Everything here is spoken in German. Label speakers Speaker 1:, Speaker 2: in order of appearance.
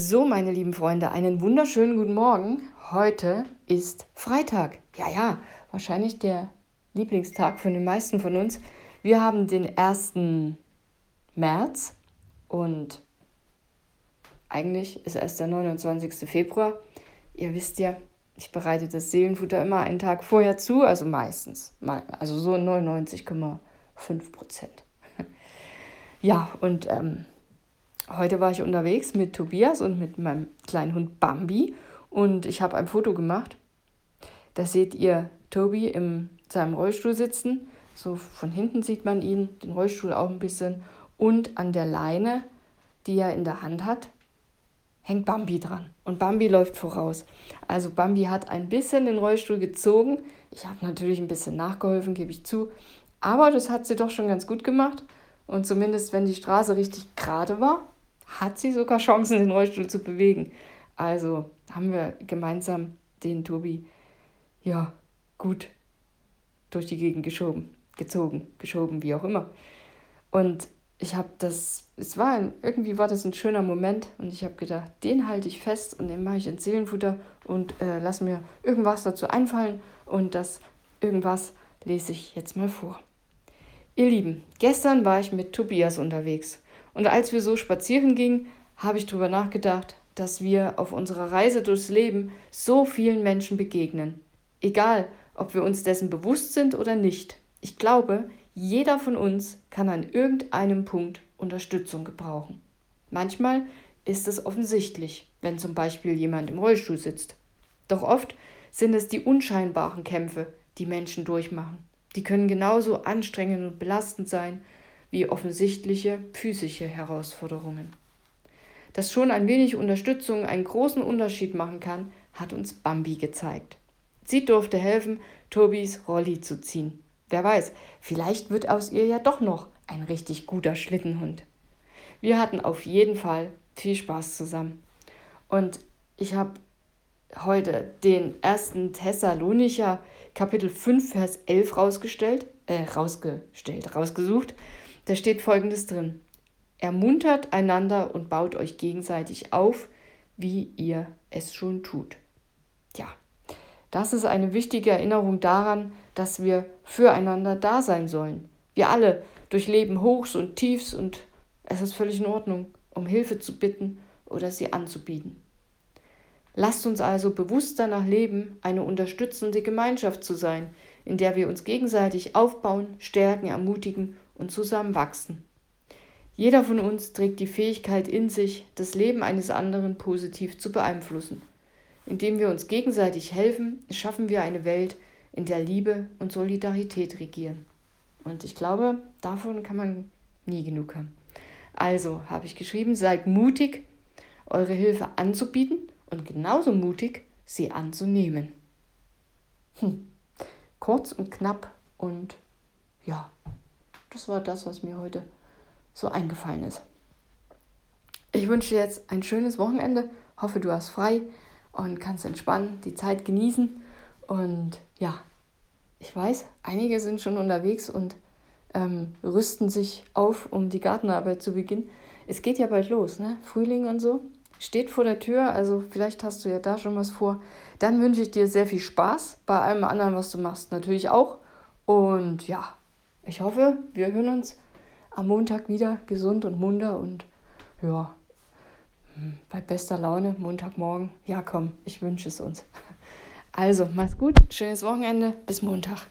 Speaker 1: So, meine lieben Freunde, einen wunderschönen guten Morgen. Heute ist Freitag. Ja, ja, wahrscheinlich der Lieblingstag von den meisten von uns. Wir haben den 1. März und eigentlich ist erst der 29. Februar. Ihr wisst ja, ich bereite das Seelenfutter immer einen Tag vorher zu, also meistens, also so 99,5 Prozent. Ja, und ähm, heute war ich unterwegs mit Tobias und mit meinem kleinen Hund Bambi und ich habe ein Foto gemacht. Da seht ihr Tobi in seinem Rollstuhl sitzen. So von hinten sieht man ihn, den Rollstuhl auch ein bisschen. Und an der Leine, die er in der Hand hat, hängt Bambi dran. Und Bambi läuft voraus. Also Bambi hat ein bisschen den Rollstuhl gezogen. Ich habe natürlich ein bisschen nachgeholfen, gebe ich zu. Aber das hat sie doch schon ganz gut gemacht. Und zumindest wenn die Straße richtig gerade war, hat sie sogar Chancen, den Rollstuhl zu bewegen. Also haben wir gemeinsam den Tobi ja gut durch die Gegend geschoben, gezogen, geschoben, wie auch immer. Und ich habe das, es war ein, irgendwie war das ein schöner Moment und ich habe gedacht, den halte ich fest und den mache ich in Seelenfutter und äh, lass mir irgendwas dazu einfallen und das irgendwas lese ich jetzt mal vor. Ihr Lieben, gestern war ich mit Tobias unterwegs und als wir so spazieren gingen, habe ich darüber nachgedacht, dass wir auf unserer Reise durchs Leben so vielen Menschen begegnen. Egal, ob wir uns dessen bewusst sind oder nicht. Ich glaube, jeder von uns kann an irgendeinem Punkt Unterstützung gebrauchen. Manchmal ist es offensichtlich, wenn zum Beispiel jemand im Rollstuhl sitzt. Doch oft sind es die unscheinbaren Kämpfe, die Menschen durchmachen. Die können genauso anstrengend und belastend sein wie offensichtliche physische Herausforderungen. Dass schon ein wenig Unterstützung einen großen Unterschied machen kann, hat uns Bambi gezeigt. Sie durfte helfen, Tobis Rolli zu ziehen. Wer weiß, vielleicht wird aus ihr ja doch noch ein richtig guter Schlittenhund. Wir hatten auf jeden Fall viel Spaß zusammen. Und ich habe heute den ersten Thessalonicher Kapitel 5, Vers 11 rausgestellt, äh, rausgestellt, rausgesucht. Da steht folgendes drin. Ermuntert einander und baut euch gegenseitig auf, wie ihr es schon tut. Ja, das ist eine wichtige Erinnerung daran, dass wir füreinander da sein sollen. Wir alle durchleben Hochs und Tiefs und es ist völlig in Ordnung, um Hilfe zu bitten oder sie anzubieten. Lasst uns also bewusst danach leben, eine unterstützende Gemeinschaft zu sein, in der wir uns gegenseitig aufbauen, stärken, ermutigen und zusammenwachsen. Jeder von uns trägt die Fähigkeit in sich, das Leben eines anderen positiv zu beeinflussen. Indem wir uns gegenseitig helfen, schaffen wir eine Welt, in der Liebe und Solidarität regieren. Und ich glaube, davon kann man nie genug haben. Also habe ich geschrieben, seid mutig, eure Hilfe anzubieten und genauso mutig, sie anzunehmen. Hm. Kurz und knapp und ja, das war das, was mir heute so eingefallen ist. Ich wünsche dir jetzt ein schönes Wochenende, hoffe du hast frei und kannst entspannen, die Zeit genießen und ja, ich weiß, einige sind schon unterwegs und ähm, rüsten sich auf, um die Gartenarbeit zu beginnen. Es geht ja bald los, ne? Frühling und so steht vor der Tür, also vielleicht hast du ja da schon was vor. Dann wünsche ich dir sehr viel Spaß bei allem anderen, was du machst, natürlich auch. Und ja, ich hoffe, wir hören uns am Montag wieder gesund und munter und ja, hm, bei bester Laune, Montagmorgen. Ja, komm, ich wünsche es uns. Also, mach's gut, schönes Wochenende, bis Montag.